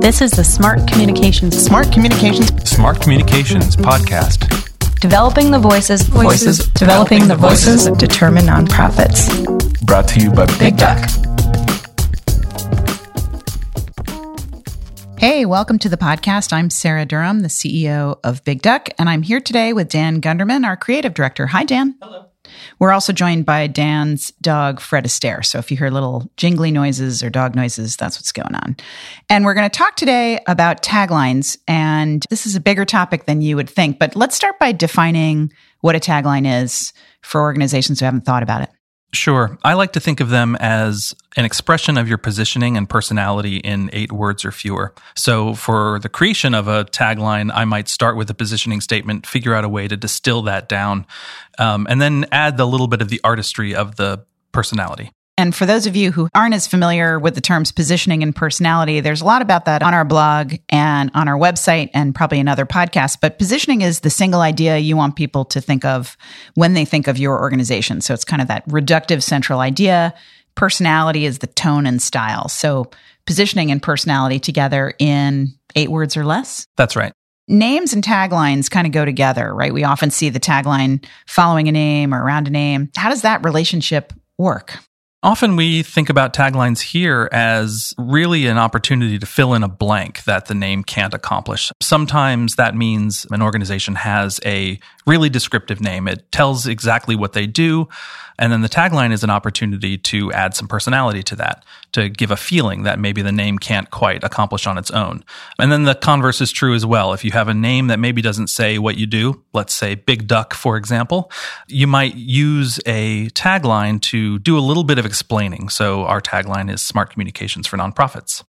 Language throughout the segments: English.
This is the Smart Communications Smart Communications Smart Communications Podcast. Developing the Voices, Voices, Developing the Voices. that determine nonprofits. Brought to you by Big Duck. Hey, welcome to the podcast. I'm Sarah Durham, the CEO of Big Duck, and I'm here today with Dan Gunderman, our creative director. Hi, Dan. Hello. We're also joined by Dan's dog, Fred Astaire. So if you hear little jingly noises or dog noises, that's what's going on. And we're going to talk today about taglines. And this is a bigger topic than you would think, but let's start by defining what a tagline is for organizations who haven't thought about it. Sure. I like to think of them as an expression of your positioning and personality in eight words or fewer. So, for the creation of a tagline, I might start with a positioning statement, figure out a way to distill that down, um, and then add the little bit of the artistry of the personality. And for those of you who aren't as familiar with the terms positioning and personality, there's a lot about that on our blog and on our website and probably another podcast. But positioning is the single idea you want people to think of when they think of your organization. So it's kind of that reductive central idea. Personality is the tone and style. So positioning and personality together in eight words or less. That's right. Names and taglines kind of go together, right? We often see the tagline following a name or around a name. How does that relationship work? Often we think about taglines here as really an opportunity to fill in a blank that the name can't accomplish. Sometimes that means an organization has a really descriptive name. It tells exactly what they do. And then the tagline is an opportunity to add some personality to that, to give a feeling that maybe the name can't quite accomplish on its own. And then the converse is true as well. If you have a name that maybe doesn't say what you do, let's say Big Duck, for example, you might use a tagline to do a little bit of explaining. So our tagline is Smart Communications for Nonprofits.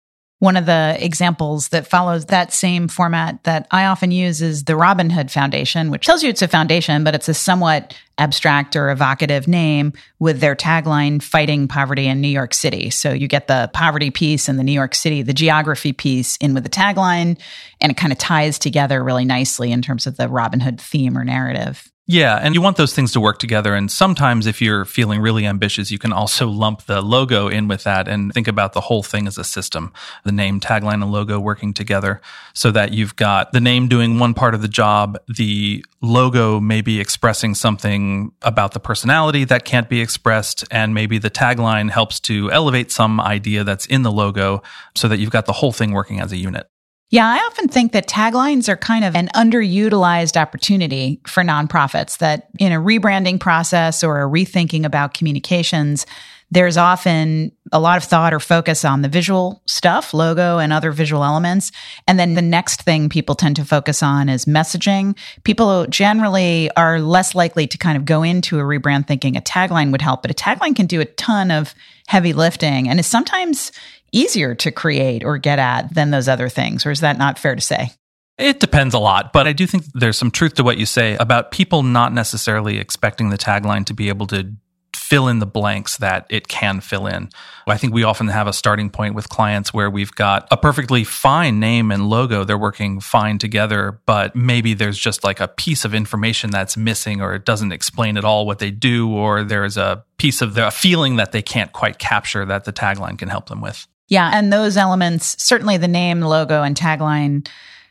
One of the examples that follows that same format that I often use is the Robin Hood Foundation, which tells you it's a foundation, but it's a somewhat abstract or evocative name with their tagline, Fighting Poverty in New York City. So you get the poverty piece and the New York City, the geography piece in with the tagline, and it kind of ties together really nicely in terms of the Robin Hood theme or narrative. Yeah, and you want those things to work together. And sometimes, if you're feeling really ambitious, you can also lump the logo in with that and think about the whole thing as a system the name, tagline, and logo working together so that you've got the name doing one part of the job, the logo maybe expressing something about the personality that can't be expressed, and maybe the tagline helps to elevate some idea that's in the logo so that you've got the whole thing working as a unit. Yeah, I often think that taglines are kind of an underutilized opportunity for nonprofits that in a rebranding process or a rethinking about communications, there's often a lot of thought or focus on the visual stuff, logo and other visual elements. And then the next thing people tend to focus on is messaging. People generally are less likely to kind of go into a rebrand thinking a tagline would help, but a tagline can do a ton of heavy lifting and is sometimes easier to create or get at than those other things? Or is that not fair to say? It depends a lot, but I do think there's some truth to what you say about people not necessarily expecting the tagline to be able to fill in the blanks that it can fill in. I think we often have a starting point with clients where we've got a perfectly fine name and logo. They're working fine together, but maybe there's just like a piece of information that's missing or it doesn't explain at all what they do, or there's a piece of the feeling that they can't quite capture that the tagline can help them with. Yeah. And those elements, certainly the name, logo, and tagline,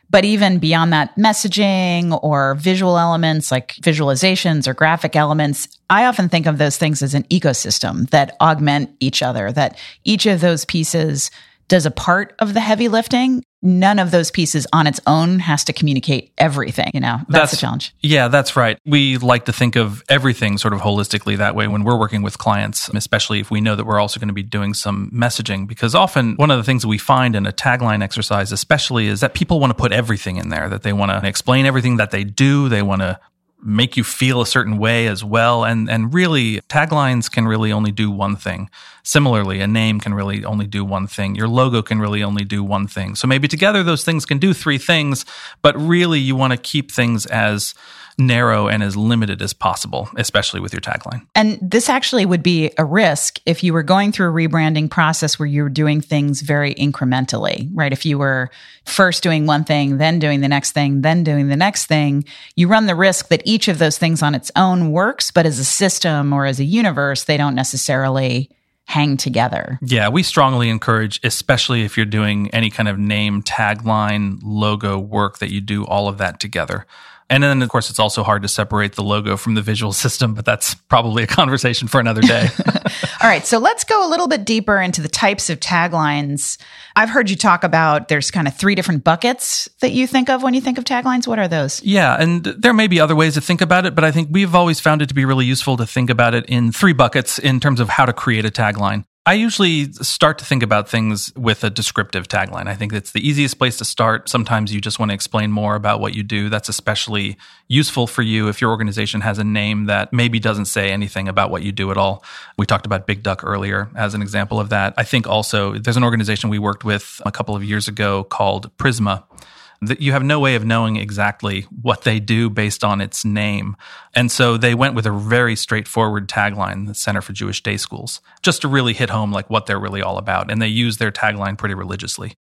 but even beyond that, messaging or visual elements like visualizations or graphic elements, I often think of those things as an ecosystem that augment each other, that each of those pieces does a part of the heavy lifting. None of those pieces on its own has to communicate everything. You know, that's, that's a challenge. Yeah, that's right. We like to think of everything sort of holistically that way when we're working with clients, especially if we know that we're also going to be doing some messaging. Because often one of the things we find in a tagline exercise, especially, is that people want to put everything in there, that they want to explain everything that they do. They want to make you feel a certain way as well. And and really, taglines can really only do one thing. Similarly, a name can really only do one thing. Your logo can really only do one thing. So maybe together those things can do three things, but really you want to keep things as narrow and as limited as possible, especially with your tagline. And this actually would be a risk if you were going through a rebranding process where you were doing things very incrementally, right? If you were first doing one thing, then doing the next thing, then doing the next thing, you run the risk that each of those things on its own works, but as a system or as a universe, they don't necessarily hang together. Yeah, we strongly encourage, especially if you're doing any kind of name, tagline, logo work, that you do all of that together. And then, of course, it's also hard to separate the logo from the visual system, but that's probably a conversation for another day. All right. So let's go a little bit deeper into the types of taglines. I've heard you talk about there's kind of three different buckets that you think of when you think of taglines. What are those? Yeah. And there may be other ways to think about it, but I think we've always found it to be really useful to think about it in three buckets in terms of how to create a tagline. I usually start to think about things with a descriptive tagline. I think it's the easiest place to start. Sometimes you just want to explain more about what you do. That's especially useful for you if your organization has a name that maybe doesn't say anything about what you do at all. We talked about Big Duck earlier as an example of that. I think also there's an organization we worked with a couple of years ago called Prizmah that you have no way of knowing exactly what they do based on its name. And so they went with a very straightforward tagline, the Center for Jewish Day Schools, just to really hit home like what they're really all about. And they use their tagline pretty religiously.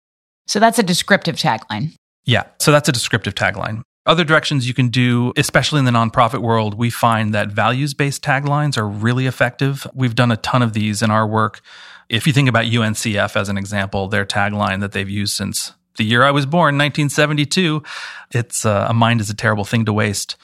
So that's a descriptive tagline. Yeah. So that's a descriptive tagline. Other directions you can do, especially in the nonprofit world, we find that values based taglines are really effective. We've done a ton of these in our work. If you think about UNCF as an example, their tagline that they've used since the year I was born, 1972. It's uh, a mind is a terrible thing to waste,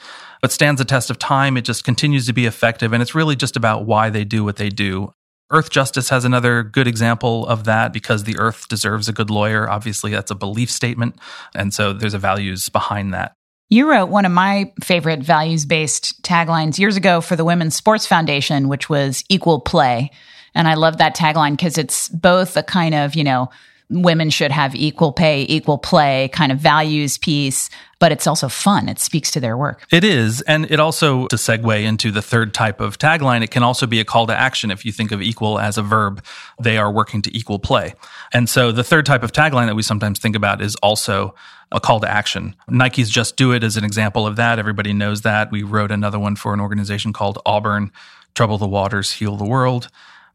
but stands the test of time. It just continues to be effective, and it's really just about why they do what they do. Earthjustice has another good example of that because the earth deserves a good lawyer. Obviously, that's a belief statement. And so there's a values behind that. You wrote one of my favorite values based taglines years ago for the Women's Sports Foundation, which was equal play. And I love that tagline because it's both a kind of, you know, women should have equal pay, equal play kind of values piece, but it's also fun. It speaks to their work. It is. And it also, to segue into the third type of tagline, it can also be a call to action. If you think of equal as a verb, they are working to equal play. And so the third type of tagline that we sometimes think about is also a call to action. Nike's Just Do It is an example of that. Everybody knows that. We wrote another one for an organization called Auburn Trouble the Waters, Heal the World.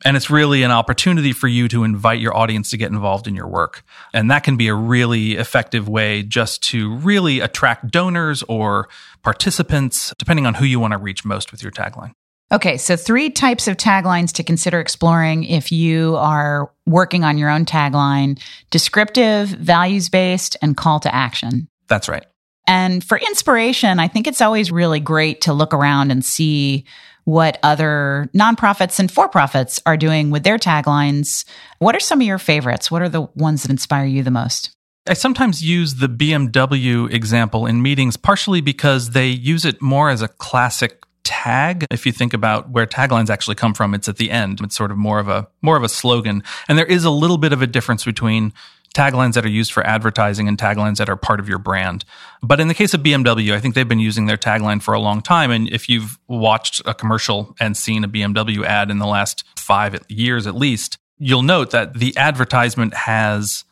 And it's really an opportunity for you to invite your audience to get involved in your work. And that can be a really effective way just to really attract donors or participants, depending on who you want to reach most with your tagline. Okay, so three types of taglines to consider exploring if you are working on your own tagline descriptive, values based, and call to action. That's right. And for inspiration, I think it's always really great to look around and see what other nonprofits and for profits are doing with their taglines. What are some of your favorites? What are the ones that inspire you the most? I sometimes use the BMW example in meetings, partially because they use it more as a classic tag. If you think about where taglines actually come from, it's at the end. It's sort of more of a more of a slogan. And there is a little bit of a difference between taglines that are used for advertising and taglines that are part of your brand. But in the case of BMW, I think they've been using their tagline for a long time. And if you've watched a commercial and seen a BMW ad in the last five years at least, you'll note that the advertisement has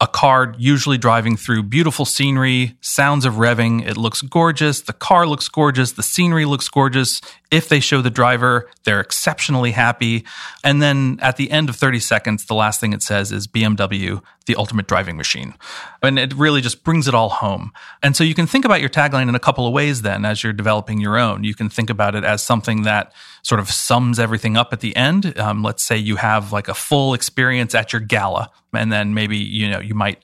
a car usually driving through beautiful scenery, sounds of revving. It looks gorgeous. The car looks gorgeous. The scenery looks gorgeous. If they show the driver, they're exceptionally happy. And then at the end of 30 seconds, the last thing it says is BMW, the ultimate driving machine. And it really just brings it all home. And so you can think about your tagline in a couple of ways then as you're developing your own. You can think about it as something that sort of sums everything up at the end. Um, let's say you have like a full experience at your gala, and then maybe, you know, you might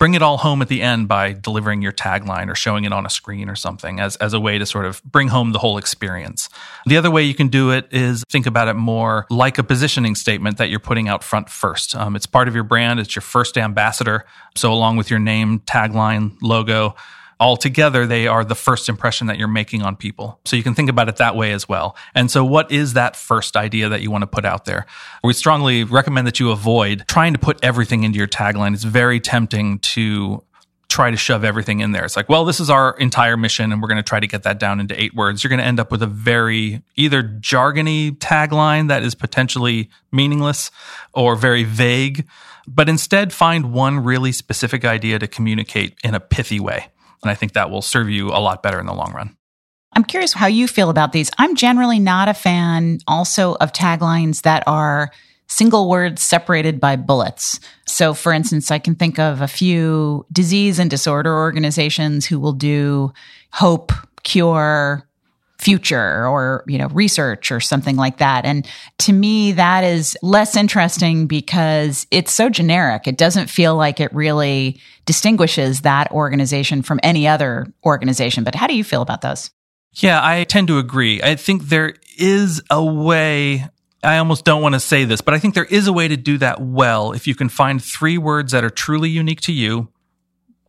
bring it all home at the end by delivering your tagline or showing it on a screen or something as, as a way to sort of bring home the whole experience. The other way you can do it is think about it more like a positioning statement that you're putting out front first. Um, it's part of your brand, it's your first ambassador. So, along with your name, tagline, logo, altogether they are the first impression that you're making on people. So you can think about it that way as well. And so what is that first idea that you want to put out there? We strongly recommend that you avoid trying to put everything into your tagline. It's very tempting to try to shove everything in there. It's like, well, this is our entire mission and we're going to try to get that down into eight words. You're going to end up with a very either jargony tagline that is potentially meaningless or very vague, but instead find one really specific idea to communicate in a pithy way. And I think that will serve you a lot better in the long run. I'm curious how you feel about these. I'm generally not a fan also of taglines that are single words separated by bullets. So, for instance, I can think of a few disease and disorder organizations who will do hope, cure, future or, you know, research or something like that. And to me, that is less interesting because it's so generic. It doesn't feel like it really distinguishes that organization from any other organization. But how do you feel about those? Yeah, I tend to agree. I think there is a way I almost don't want to say this, but I think there is a way to do that well if you can find three words that are truly unique to you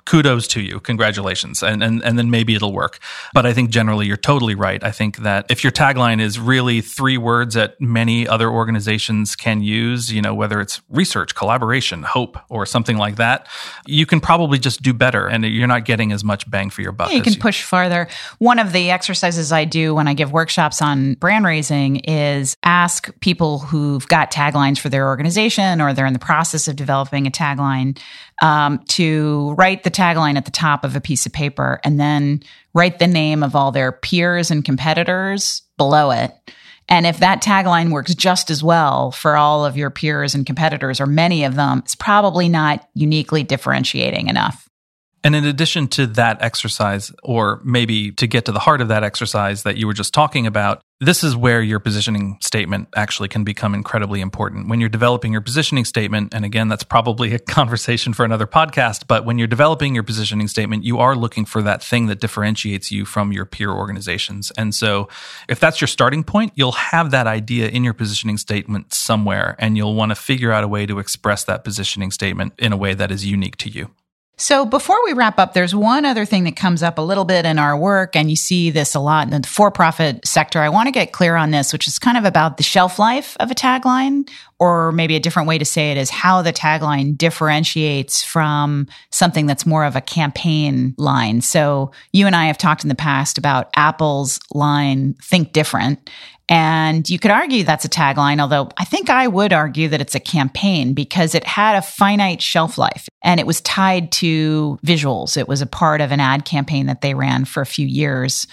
kudos to you. Congratulations. And, and, and then maybe it'll work. But I think generally you're totally right. I think that if your tagline is really three words that many other organizations can use, you know, whether it's research, collaboration, hope, or something like that, you can probably just do better and you're not getting as much bang for your buck. Yeah, you can you. push farther. One of the exercises I do when I give workshops on brand raising is ask people who've got taglines for their organization or they're in the process of developing a tagline um, to write the tagline at the top of a piece of paper and then write the name of all their peers and competitors below it. And if that tagline works just as well for all of your peers and competitors, or many of them, it's probably not uniquely differentiating enough. And in addition to that exercise, or maybe to get to the heart of that exercise that you were just talking about, this is where your positioning statement actually can become incredibly important. When you're developing your positioning statement, and again, that's probably a conversation for another podcast, but when you're developing your positioning statement, you are looking for that thing that differentiates you from your peer organizations. And so if that's your starting point, you'll have that idea in your positioning statement somewhere, and you'll want to figure out a way to express that positioning statement in a way that is unique to you. So before we wrap up, there's one other thing that comes up a little bit in our work, and you see this a lot in the for-profit sector. I want to get clear on this, which is kind of about the shelf life of a tagline, or maybe a different way to say it is how the tagline differentiates from something that's more of a campaign line. So you and I have talked in the past about Apple's line, think different. And you could argue that's a tagline, although I think I would argue that it's a campaign because it had a finite shelf life and it was tied to visuals. It was a part of an ad campaign that they ran for a few years.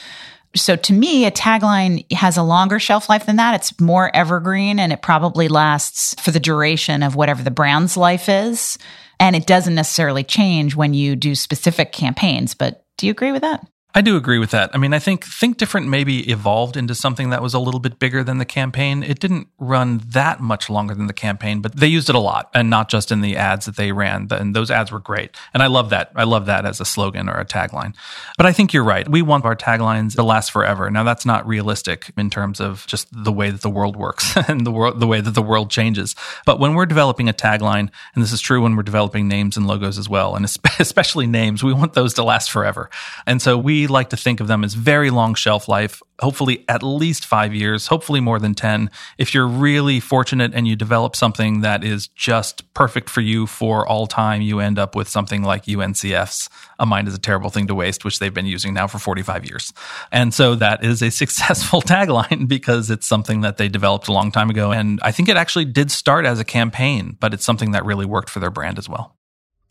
So to me, a tagline has a longer shelf life than that. It's more evergreen and it probably lasts for the duration of whatever the brand's life is. And it doesn't necessarily change when you do specific campaigns. But do you agree with that? I do agree with that. I mean, I think Think Different maybe evolved into something that was a little bit bigger than the campaign. It didn't run that much longer than the campaign, but they used it a lot and not just in the ads that they ran. And those ads were great. And I love that. I love that as a slogan or a tagline. But I think you're right. We want our taglines to last forever. Now, that's not realistic in terms of just the way that the world works and the world, the way that the world changes. But when we're developing a tagline, and this is true when we're developing names and logos as well, and especially names, we want those to last forever. And so we like to think of them as very long shelf life, hopefully at least five years, hopefully more than 10. If you're really fortunate and you develop something that is just perfect for you for all time, you end up with something like UNCF's A Mind is a Terrible Thing to Waste, which they've been using now for 45 years. And so that is a successful tagline because it's something that they developed a long time ago. And I think it actually did start as a campaign, but it's something that really worked for their brand as well.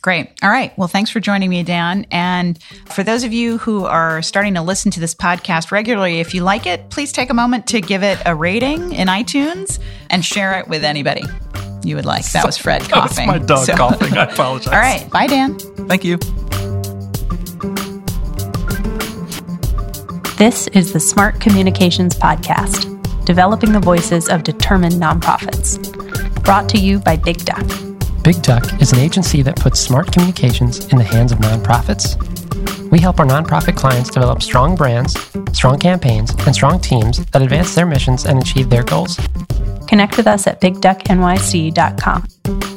Great. All right. Well, thanks for joining me, Dan. And for those of you who are starting to listen to this podcast regularly, if you like it, please take a moment to give it a rating in iTunes and share it with anybody you would like. That was Fred coughing. That's my dog so. coughing. I apologize. All right. Bye, Dan. Thank you. This is the Smart Communications Podcast, developing the voices of determined nonprofits. Brought to you by Big Duck. Big Duck is an agency that puts smart communications in the hands of nonprofits. We help our nonprofit clients develop strong brands, strong campaigns, and strong teams that advance their missions and achieve their goals. Connect with us at bigducknyc.com.